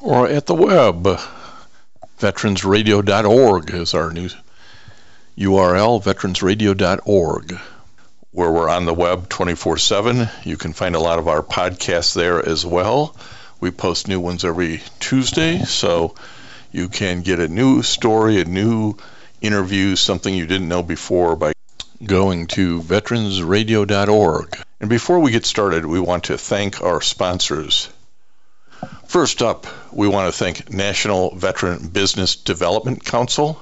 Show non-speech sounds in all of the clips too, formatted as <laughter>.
or at the web. Veteransradio.org is our new URL, veteransradio.org, where we're on the web 24 7. You can find a lot of our podcasts there as well. We post new ones every Tuesday, so you can get a new story, a new interview, something you didn't know before by going to veteransradio.org. And before we get started, we want to thank our sponsors. First up, we want to thank National Veteran Business Development Council,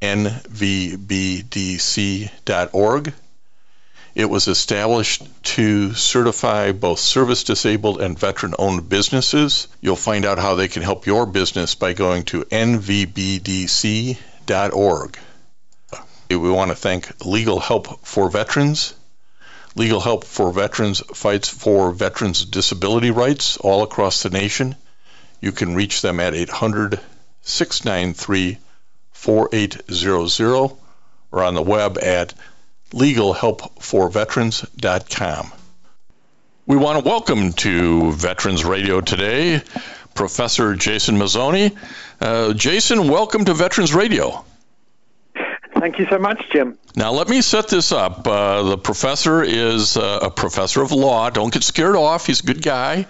nvbdc.org. It was established to certify both service disabled and veteran owned businesses. You'll find out how they can help your business by going to nvbdc.org. We want to thank Legal Help for Veterans. Legal Help for Veterans fights for veterans' disability rights all across the nation. You can reach them at 800 693 4800 or on the web at legalhelpforveterans.com. We want to welcome to Veterans Radio today Professor Jason Mazzone. Uh, Jason, welcome to Veterans Radio. Thank you so much, Jim. Now, let me set this up. Uh, the professor is uh, a professor of law. Don't get scared off. He's a good guy.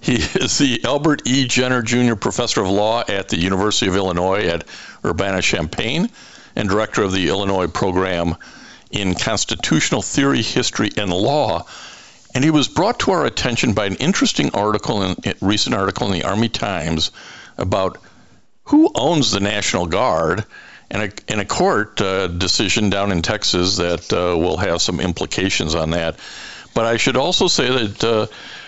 He <laughs> is the Albert E. Jenner Jr. Professor of Law at the University of Illinois at Urbana Champaign and director of the Illinois program in Constitutional Theory, History, and Law. And he was brought to our attention by an interesting article, in, a recent article in the Army Times about who owns the National Guard and a, and a court uh, decision down in Texas that uh, will have some implications on that. But I should also say that uh,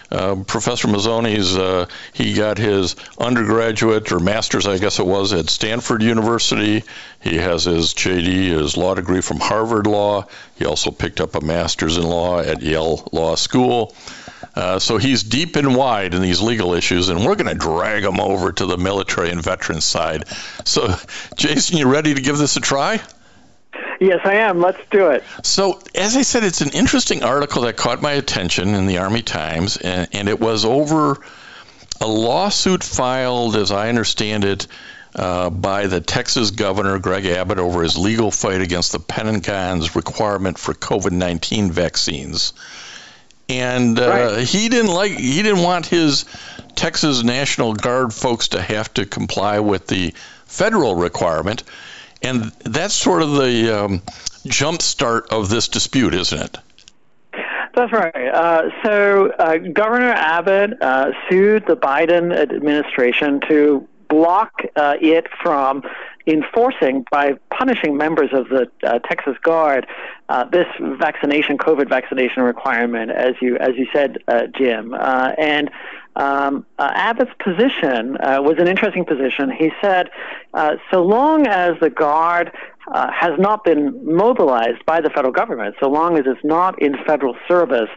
uh Professor Mazzone's uh, he got his undergraduate or master's, I guess it was, at Stanford University. He has his JD, his law degree from Harvard Law. He also picked up a master's in law at Yale Law School. Uh, so he's deep and wide in these legal issues, and we're going to drag him over to the military and veterans side. So, Jason, you ready to give this a try? Yes, I am. Let's do it. So, as I said, it's an interesting article that caught my attention in the Army Times, and, and it was over a lawsuit filed, as I understand it, uh, by the Texas governor, Greg Abbott, over his legal fight against the Pentagon's requirement for COVID 19 vaccines and uh, right. he didn't like he didn't want his Texas National Guard folks to have to comply with the federal requirement, and that's sort of the um, jump start of this dispute, isn't it? That's right. Uh, so uh, Governor Abbott uh, sued the Biden administration to block uh, it from enforcing by punishing members of the uh, Texas Guard uh, this vaccination, COVID vaccination requirement, as you as you said, uh, Jim. Uh, and um, uh, Abbott's position uh, was an interesting position. He said, so long as the Guard uh, has not been mobilized by the federal government, so long as it's not in federal service,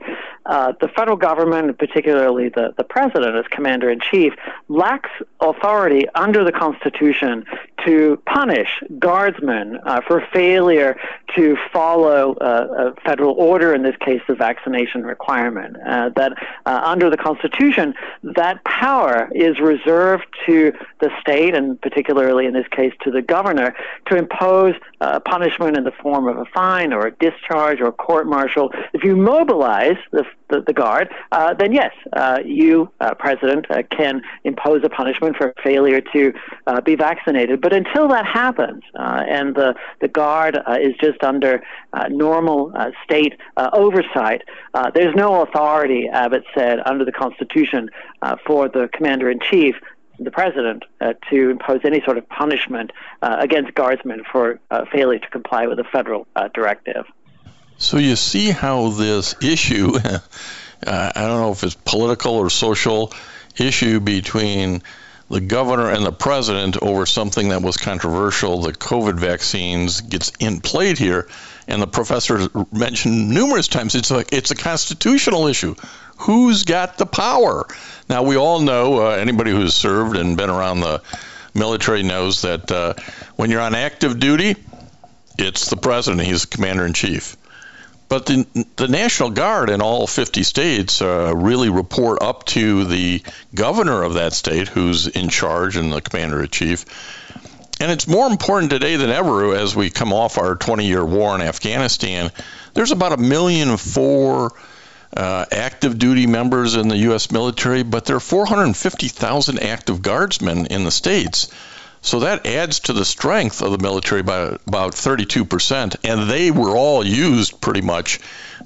uh, the federal government, particularly the, the president as commander in chief, lacks authority under the Constitution to punish guardsmen uh, for failure to follow uh, a federal order, in this case, the vaccination requirement. Uh, that uh, under the Constitution, that power is reserved to the state, and particularly in this case to the governor, to impose a punishment in the form of a fine or a discharge or a court martial. If you mobilize the, the, the guard, uh, then yes, uh, you, uh, President, uh, can impose a punishment for failure to uh, be vaccinated. But until that happens, uh, and the, the guard is just under normal state oversight, there's no authority, Abbott said, under the Constitution for the commander in chief the president uh, to impose any sort of punishment uh, against guardsmen for uh, failure to comply with a federal uh, directive. So you see how this issue, <laughs> uh, I don't know if it's political or social issue between the governor and the president over something that was controversial, the COVID vaccines, gets in played here. And the professor mentioned numerous times it's a it's a constitutional issue. Who's got the power? Now we all know uh, anybody who's served and been around the military knows that uh, when you're on active duty, it's the president. He's the commander in chief. But the, the National Guard in all 50 states uh, really report up to the governor of that state, who's in charge and the commander in chief. And it's more important today than ever as we come off our 20 year war in Afghanistan. There's about a million four uh, active duty members in the U.S. military, but there are 450,000 active guardsmen in the states. So that adds to the strength of the military by about 32%, and they were all used pretty much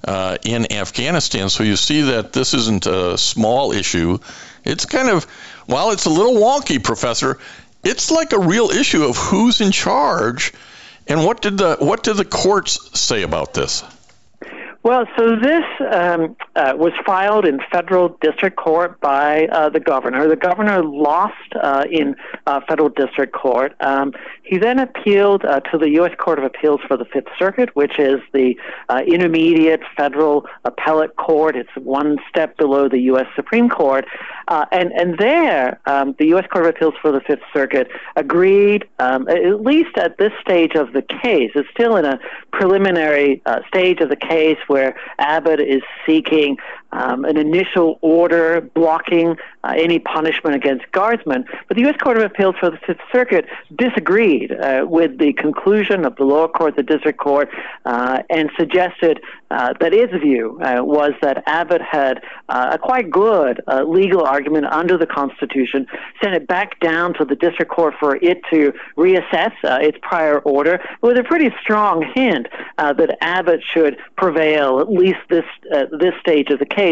uh, in Afghanistan. So you see that this isn't a small issue. It's kind of, while it's a little wonky, Professor, it's like a real issue of who's in charge. And what did the what did the courts say about this? Well, so this um, uh, was filed in federal district court by uh, the governor. The governor lost uh, in uh, federal district court. Um, he then appealed uh, to the U.S. Court of Appeals for the Fifth Circuit, which is the uh, intermediate federal appellate court. It's one step below the U.S. Supreme Court. And, and there, um, the U.S. Court of Appeals for the Fifth Circuit agreed, um, at least at this stage of the case, it's still in a preliminary uh, stage of the case where Abbott is seeking um, an initial order blocking uh, any punishment against guardsmen. But the U.S. Court of Appeals for the Fifth Circuit disagreed uh, with the conclusion of the lower court, the district court, uh, and suggested uh, that its view uh, was that Abbott had uh, a quite good legal argument under the Constitution, sent it back down to the district court for it to reassess its prior order with a pretty strong hint that Abbott should prevail at least this this stage of the case,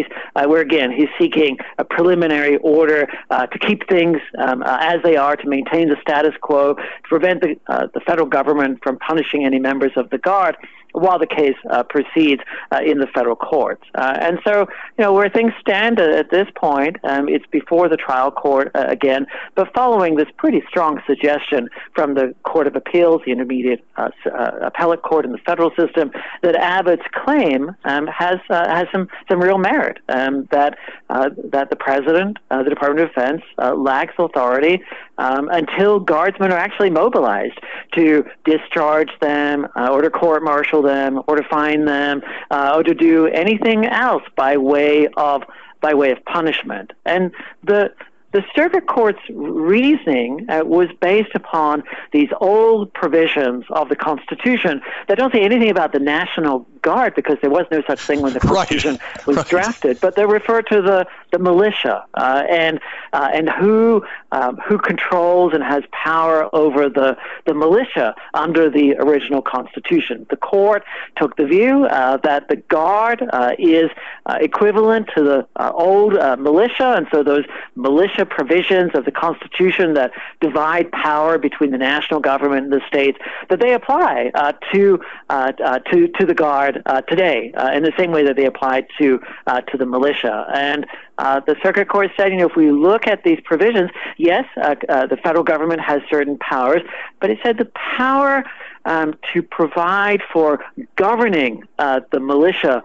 where again he's seeking a preliminary order uh, to keep things um, uh, as they are, to maintain the status quo, to prevent the, uh, the federal government from punishing any members of the Guard while the case uh, proceeds uh, in the federal courts. Uh, and so, you know, where things stand at this point, um, it's before the trial court uh, again, but following this pretty strong suggestion from the Court of Appeals, the intermediate uh, uh, appellate court in the federal system, that Abbott's claim um, has has some some real merit. Um, that that the president, the Department of Defense, lacks authority um, until guardsmen are actually mobilized to discharge them or to court martial them or to fine them uh, or to do anything else by way of by way of punishment. And the the circuit court's reasoning uh, was based upon these old provisions of the Constitution that don't say anything about the National Guard because there was no such thing when the Constitution <laughs> right. was right. drafted, but they refer to the, the militia uh, and uh, and who um, who controls and has power over the the militia under the original Constitution. The court took the view uh, that the Guard uh, is uh, equivalent to the old militia, and so those militia provisions of the Constitution that divide power between the national government and the states that they apply uh, to uh, uh, to to the Guard uh, today uh, in the same way that they apply to uh, to the militia. And the Circuit Court said, you know, if we look at these provisions, yes, the federal government has certain powers, but it said the power um, to provide for governing the militia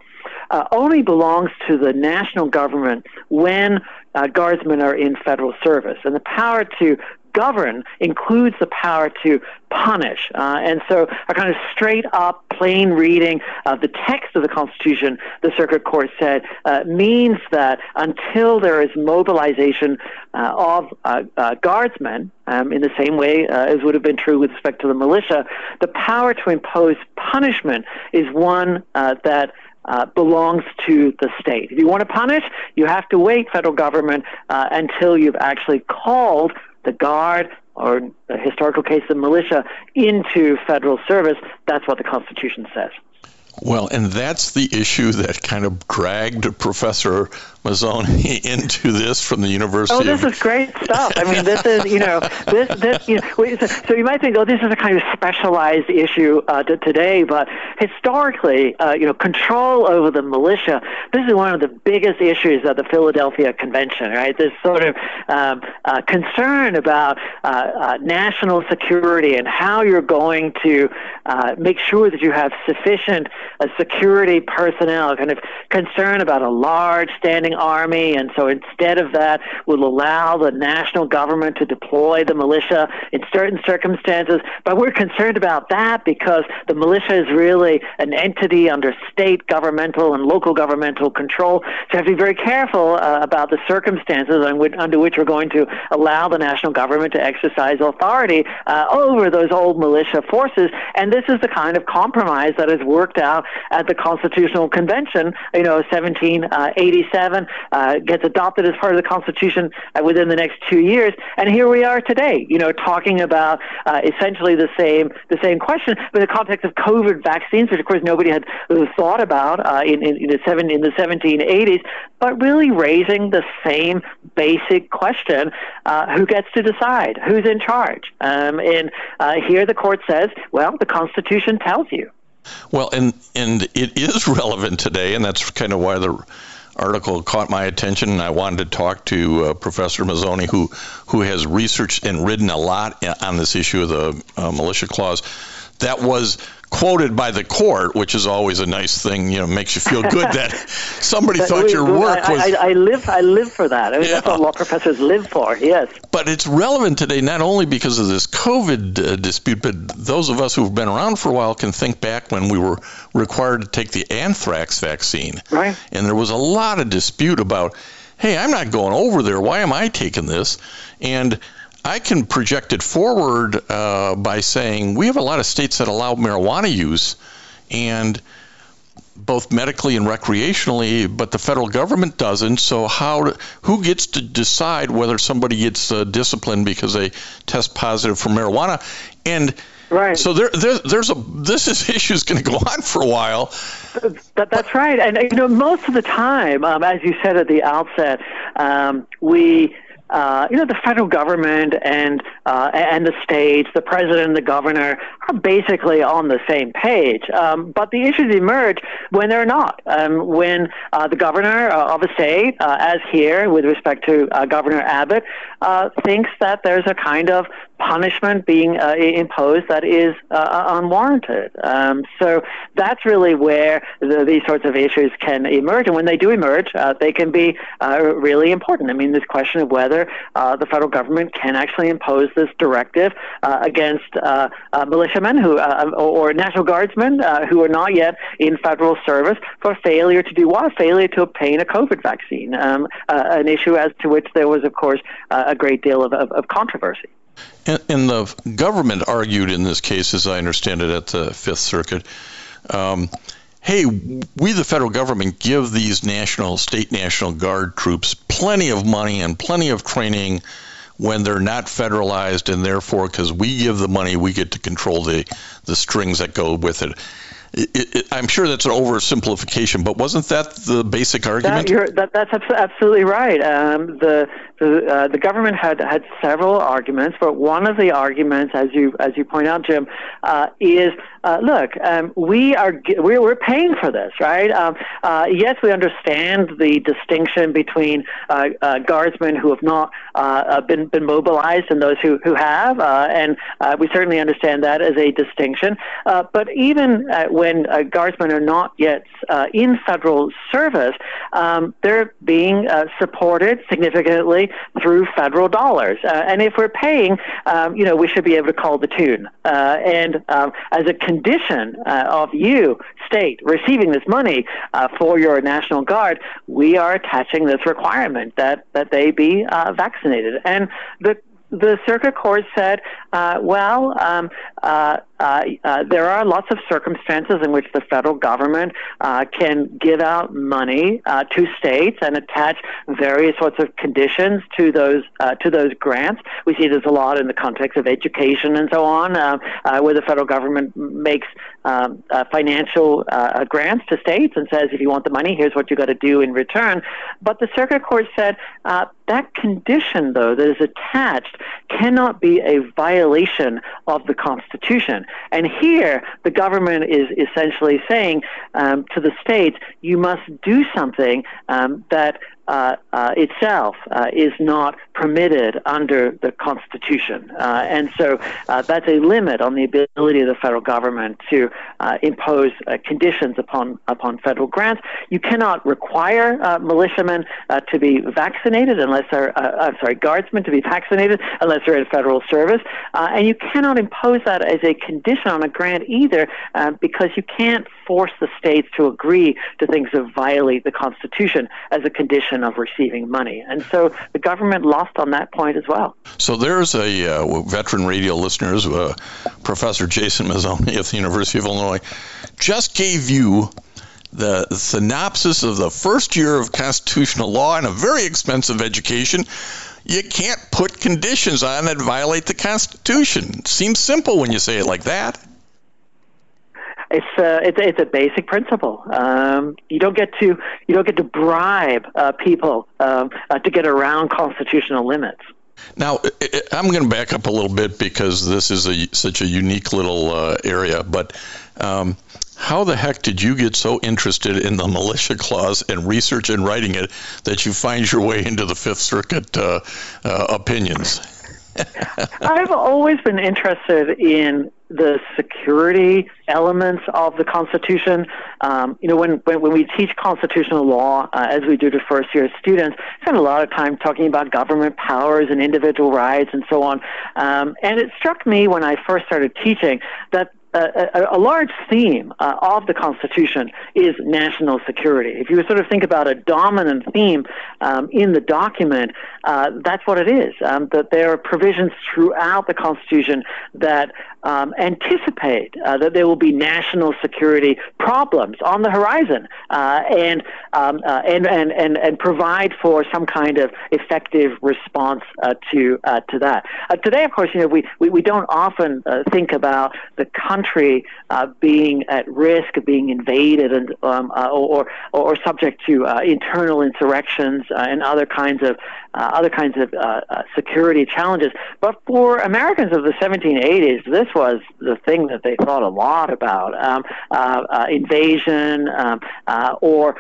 uh, only belongs to the national government when uh, guardsmen are in federal service. And the power to govern includes the power to punish. Uh, and so, a kind of straight up, plain reading of the text of the Constitution, the Circuit Court said, uh, means that until there is mobilization uh, of uh, uh, guardsmen, um, in the same way uh, as would have been true with respect to the militia, the power to impose punishment is one that uh, belongs to the state. If you want to punish, you have to wait, federal government, uh, until you've actually called the guard or the historical case, the militia, into federal service. That's what the Constitution says. Well, and that's the issue that kind of dragged Professor Mazzone <laughs> into this from the University. Oh, this of... is great stuff. I mean, this is you know <laughs> this this you know so you might think oh this is a kind of specialized issue uh, to today, but historically uh, you know control over the militia this is one of the biggest issues of the Philadelphia Convention, right? This sort of um, uh, concern about uh, uh, national security and how you're going to uh, make sure that you have sufficient security personnel, kind of concern about a large standing army, and so instead of that, we'll allow the national government to deploy the militia in certain circumstances. But we're concerned about that because the militia is really an entity under state governmental and local governmental control. So we have to be very careful uh, about the circumstances under which we're going to allow the national government to exercise authority uh, over those old militia forces. And this is the kind of compromise that is worked out at the Constitutional Convention, you know, 1787 uh, gets adopted as part of the Constitution uh, within the next two years, and here we are today. You know, talking about uh, essentially the same the same question, but in the context of COVID vaccines, which of course nobody had thought about uh, in, in, in the seven in the 1780s, but really raising the same basic question: uh, who gets to decide? Who's in charge? Um, and uh, here the court says, well, the Constitution tells you. Well, and and it is <laughs> relevant today, and that's kind of why the article caught my attention, and I wanted to talk to uh, Professor Mazzoni, who who has researched and written a lot on this issue of the uh, militia clause. That was quoted by the court, which is always a nice thing. You know, makes you feel good that <laughs> somebody thought your work was. I, I, live, I live for that. I mean, yeah. that's what law professors live for. Yes. But it's relevant today not only because of this COVID uh, dispute, but those of us who've been around for a while can think back when we were required to take the anthrax vaccine. Right. And there was a lot of dispute about, hey, I'm not going over there. Why am I taking this? And I can project it forward uh, by saying we have a lot of states that allow marijuana use, and both medically and recreationally, but the federal government doesn't. So how who gets to decide whether somebody gets uh, disciplined because they test positive for marijuana? And Right. So there, there, there's a this is <laughs> issue is going to go on for a while. That, that's right, and you know most of the time, um, as you said at the outset, um, we uh, you know, the federal government and uh, and the states, the president and the governor are basically on the same page. Um, but the issues emerge when they're not. Um, when uh, the governor uh, of a state, uh, as here with respect to uh, Governor Abbott, thinks that there's a kind of punishment being uh, imposed that is uh, unwarranted. Um, so that's really where the, these sorts of issues can emerge. And when they do emerge, uh, they can be uh, really important. I mean, this question of whether uh, the federal government can actually impose this directive uh, against militiamen who, or National Guardsmen who are not yet in federal service for failure to do what? Failure to obtain a COVID vaccine, um, an issue as to which there was, of course, a great deal of, of, of controversy. And, and, the government argued in this case, as I understand it, at the Fifth Circuit. Um, hey, we, the federal government, give these national, state National Guard troops plenty of money and plenty of training when they're not federalized, and therefore, because we give the money, we get to control the, the strings that go with it. It, it, I'm sure that's an oversimplification, but wasn't that the basic argument? That, that, that's absolutely right. Um, the the, uh, the government had had several arguments, but one of the arguments, as you as you point out, Jim, uh, is uh, look, um, we are we're, we're paying for this, right? Um, uh, yes, we understand the distinction between uh, uh, guardsmen who have not been been mobilized and those who who have, and we certainly understand that as a distinction. but even when guardsmen are not yet in federal service, um, they're being supported significantly through federal dollars. Uh, and if we're paying, um, you know, we should be able to call the tune. Uh, and um, as a condition uh, of you, state, receiving this money uh, for your National Guard, we are attaching this requirement that, that they be uh, vaccinated. And the the circuit court said, uh, well, um, uh, uh, uh, there are lots of circumstances in which the federal government uh, can give out money uh, to states and attach various sorts of conditions to those uh, to those grants. We see this a lot in the context of education and so on, where the federal government makes um, financial grants to states and says, if you want the money, here's what you got to do in return. But the circuit court said that condition, though, that is attached, cannot be a violation of the Constitution. And here, the government is essentially saying um, to the states, you must do something um, that uh, uh, itself uh, is not permitted under the Constitution. Uh, and so uh, that's a limit on the ability of the federal government to impose conditions upon, upon federal grants. You cannot require militiamen to be vaccinated unless they're, I'm sorry, guardsmen to be vaccinated unless they're in federal service. and you cannot impose that as a condition on a grant either because you can't force the states to agree to things that violate the Constitution as a condition of receiving money. And so the government lost on that point as well. So there's a uh, veteran radio listeners, uh, Professor Jason Mazzone of the University of Illinois, just gave you the synopsis of the first year of constitutional law and a very expensive education. You can't put conditions on that violate the Constitution. Seems simple when you say it like that. It's uh, it's it's a basic principle. Um, you don't get to you don't get to bribe uh, people um, uh, to get around constitutional limits. Now, I'm going to back up a little bit because this is a, such a unique little uh, area. But um, how the heck did you get so interested in the militia clause and research and writing it that you find your way into the Fifth Circuit uh, uh, opinions? <laughs> I've always been interested in the security elements of the Constitution. Um, you know, when, when, when, we teach constitutional law, uh, as we do to first year students, spend a lot of time talking about government powers and individual rights and so on. Um, and it struck me when I first started teaching that a, a, large theme uh, of the Constitution is national security. If you sort of think about a dominant theme um, in the document, uh, that's what it is. Um, that there are provisions throughout the Constitution that um, anticipate uh, that there will be national security problems on the horizon, uh, and, um, uh, and and and and provide for some kind of effective response uh, to to that. today, of course, you know we, we, we don't often think about the country Uh, being at risk of being invaded and um, uh, or, or, or subject to uh, internal insurrections and other kinds of uh, other kinds of uh, uh, security challenges. But for Americans of the 1780s, this was the thing that they thought a lot about um, uh, uh, invasion um, uh, or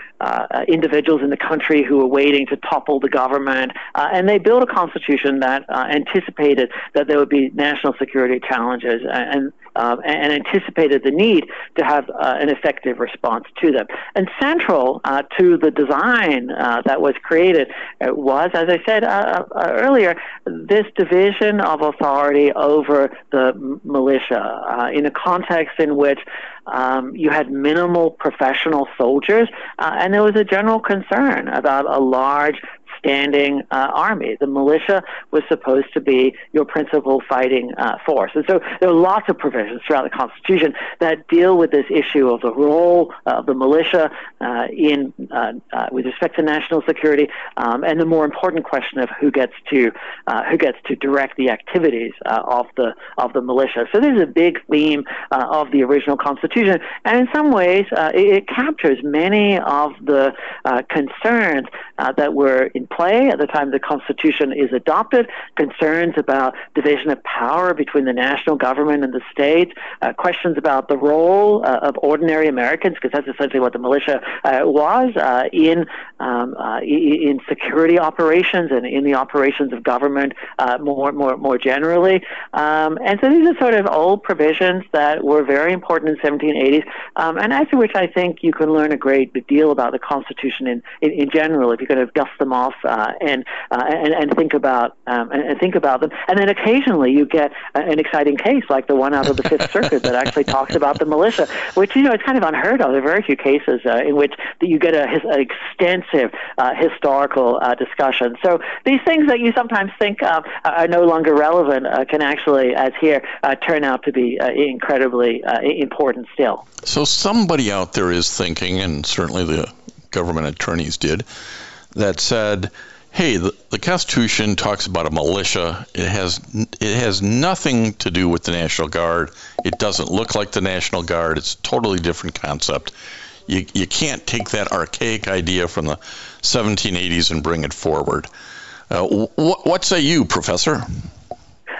individuals in the country who were waiting to topple the government. and they built a constitution that anticipated that there would be national security challenges and um, and anticipated the need to have an effective response to them. And central to the design that was created was, as I said uh, uh, earlier, this division of authority over the militia uh, in a context in which um, you had minimal professional soldiers, and there was a general concern about a large standing uh, army. The militia was supposed to be your principal fighting uh, force. And so there are lots of provisions throughout the Constitution that deal with this issue of the role of the militia uh, in uh, uh, with respect to national security, um, and the more important question of who gets to who gets to direct the activities of the of the militia. So there's a big theme of the original Constitution, and in some ways it, it, captures many of the concerns that were in play at the time the Constitution is adopted, concerns about division of power between the national government and the states, uh, questions about the role uh, of ordinary Americans, because that's essentially what the militia uh, was uh, in um, uh, in security operations and in the operations of government uh, more more more generally. Um, and so these are sort of old provisions that were very important in 1780s, um, and after which I think you can learn a great deal about the Constitution in, in, in general if you kind of dust them off uh, and, uh, and and think about um, and, and, think about them. And then occasionally you get an exciting case like the one out of the Fifth Circuit that actually talks about the militia, which you know is kind of unheard of. There are very few cases uh, in which that you get a, an extensive uh, historical uh, discussion. So these things that you sometimes think are no longer relevant can actually, as here, turn out to be incredibly important still. So somebody out there is thinking, and certainly the government attorneys did, that said, hey, the, the, Constitution talks about a militia. It has it has nothing to do with the National Guard. It doesn't look like the National Guard. It's a totally different concept. You, you can't take that archaic idea from the 1780s and bring it forward. Uh, wh- what say you, Professor?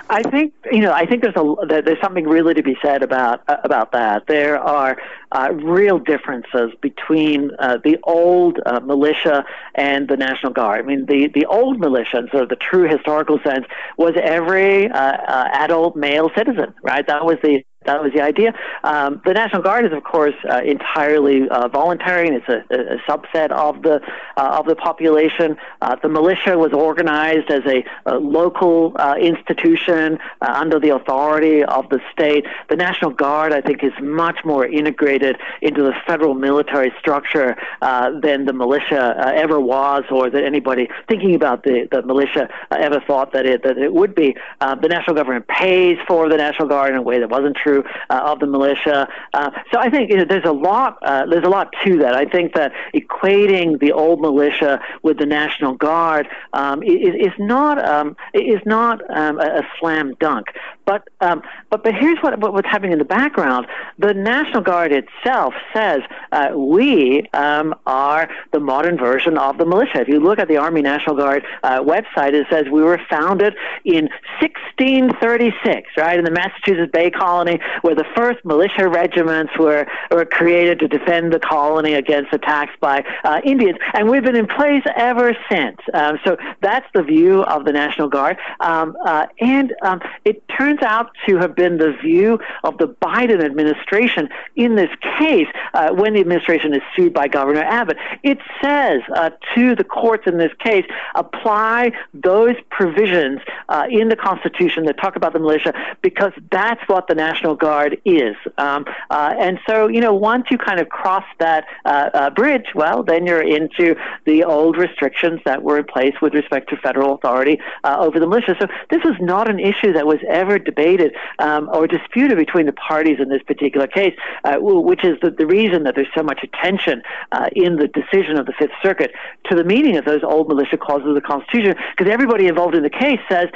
I think you know. I think there's a there's something really to be said about uh, about that. There are uh, real differences between uh, the old uh, militia and the National Guard. I mean, the the old militia, in sort of the true historical sense, was every uh, uh, adult male citizen, right? That was the that was the idea. Um, the National Guard is, of course, uh, entirely uh, voluntary, and it's a, a subset of the uh, of the population. Uh, the militia was organized as a, a local uh, institution uh, under the authority of the state. The National Guard, I think, is much more integrated into the federal military structure than the militia ever was, or that anybody thinking about the, the militia ever thought that it that it would be. the national government pays for the National Guard in a way that wasn't true uh, of the militia. Uh, so I think you know, there's a lot uh, there's a lot to that. I think that equating the old militia with the National Guard um, is, is not um, is not um, a, a, slam dunk. But um, but but here's what, what, what's happening in the background. The National Guard itself says uh, we um, are the modern version of the militia. If you look at the Army National Guard uh, website, it says we were founded in 1636, right in the Massachusetts Bay Colony where the first militia regiments were, were created to defend the colony against attacks by uh, Indians. And we've been in place ever since. Um, so that's the view of the National Guard. Um, uh, and um, it turns out to have been the view of the Biden administration in this case uh, when the administration is sued by Governor Abbott. It says uh, to the courts in this case, apply those provisions uh, in the Constitution that talk about the militia because that's what the National Guard is. Um, uh, and so, you know, once you kind of cross that uh, uh, bridge, well, then you're into the old restrictions that were in place with respect to federal authority uh, over the militia. So this was not an issue that was ever debated um, or disputed between the parties in this particular case, uh, which is the, the reason that there's so much attention uh, in the decision of the Fifth Circuit to the meaning of those old militia clauses of the Constitution, because everybody involved in the case says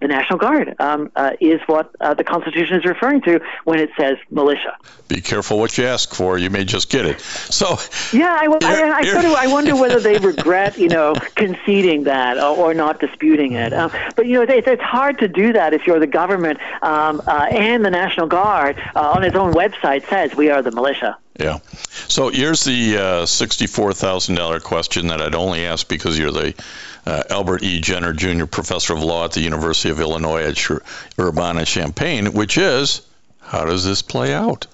the National Guard um, uh, is what uh, the Constitution is referring to when it says militia. Be careful what you ask for; you may just get it. So, yeah, I, I, I, sort of I wonder <laughs> whether they regret, you know, conceding that or, or not disputing it. Um, but you know, it's, it's hard to do that if you're the government um, uh, and the National Guard uh, on its own website says we are the militia. Yeah. So here's the uh, sixty-four thousand dollar question that I'd only ask because you're the uh, Albert E. Jenner Jr. Professor of Law at the University of Illinois at Urbana Champaign, which is how does this play out?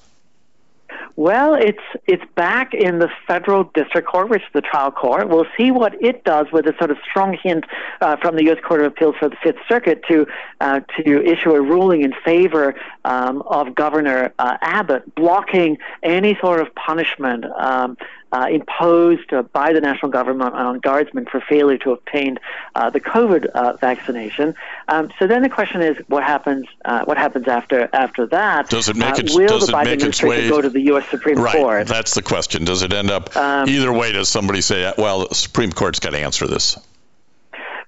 Well, it's it's back in the federal district court, which is the trial court. We'll see what it does with a sort of strong hint uh, from the U.S. Court of Appeals for the Fifth Circuit to uh, to issue a ruling in favor um, of Governor uh, Abbott, blocking any sort of punishment um, uh, imposed uh, by the national government on guardsmen for failure to obtain uh, the COVID uh, vaccination. Um, so then the question is, what happens? Uh, what happens after after that? Does it make uh, will the Biden its go to the U.S. Supreme right, Court? That's the question. Does it end up um, either way? Does somebody say, well, the Supreme Court's got to answer this?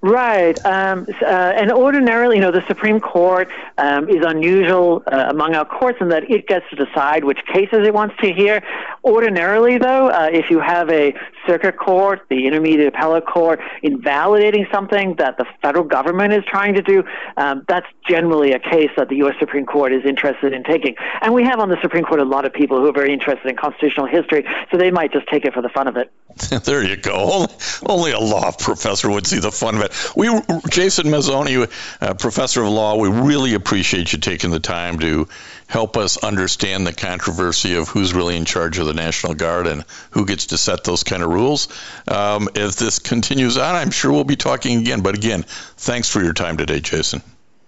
Right. Um, uh, and ordinarily, you know, the Supreme Court um, is unusual uh, among our courts in that it gets to decide which cases it wants to hear. Ordinarily, though, uh, if you have a circuit court, the intermediate appellate court, invalidating something that the federal government is trying to do, um, that's generally a case that the U.S. Supreme Court is interested in taking. And we have on the Supreme Court a lot of people who are very interested in constitutional history, so they might just take it for the fun of it. <laughs> there you go. Only, a law professor would see the fun of it. We, Jason Mazzone, uh, professor of law, we really appreciate you taking the time to help us understand the controversy of who's really in charge of the National Guard and who gets to set those kind of rules. Um, if this continues on, I'm sure we'll be talking again. But again, thanks for your time today, Jason.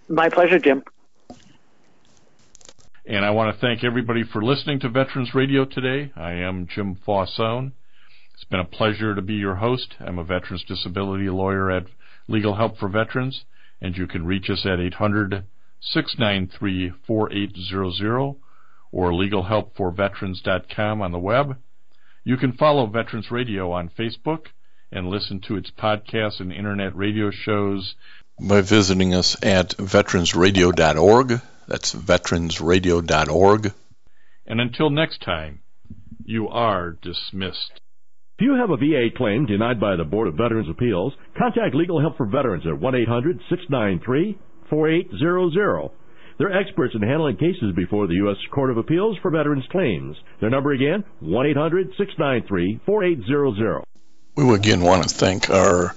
My pleasure, Jim. And I want to thank everybody for listening to Veterans Radio today. I am Jim Fausone. It's been a pleasure to be your host. I'm a veterans disability lawyer at Legal Help for Veterans, and you can reach us at 800 693 4800 or legalhelpforveterans.com on the web. You can follow Veterans Radio on Facebook and listen to its podcasts and internet radio shows by visiting us at veteransradio.org. That's veteransradio.org. And until next time, you are dismissed. If you have a VA claim denied by the Board of Veterans Appeals, contact Legal Help for Veterans at 1-800-693-4800. They're experts in handling cases before the U.S. Court of Appeals for Veterans Claims. Their number again, 1-800-693-4800. We again want to thank our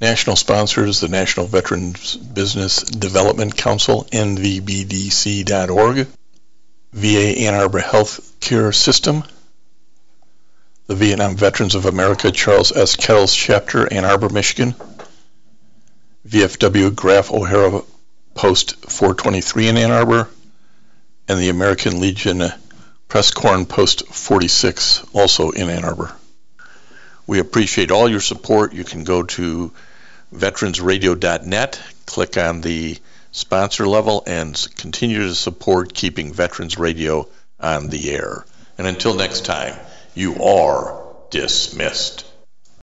national sponsors, the National Veterans Business Development Council, NVBDC.org, VA Ann Arbor Health Care System, the Vietnam Veterans of America Charles S. Kettles Chapter, Ann Arbor, Michigan, VFW Graf O'Hara Post 423 in Ann Arbor, and the American Legion Press Corn Post 46, also in Ann Arbor. We appreciate all your support. You can go to veteransradio.net, click on the sponsor level, and continue to support keeping Veterans Radio on the air. And until next time, you are dismissed.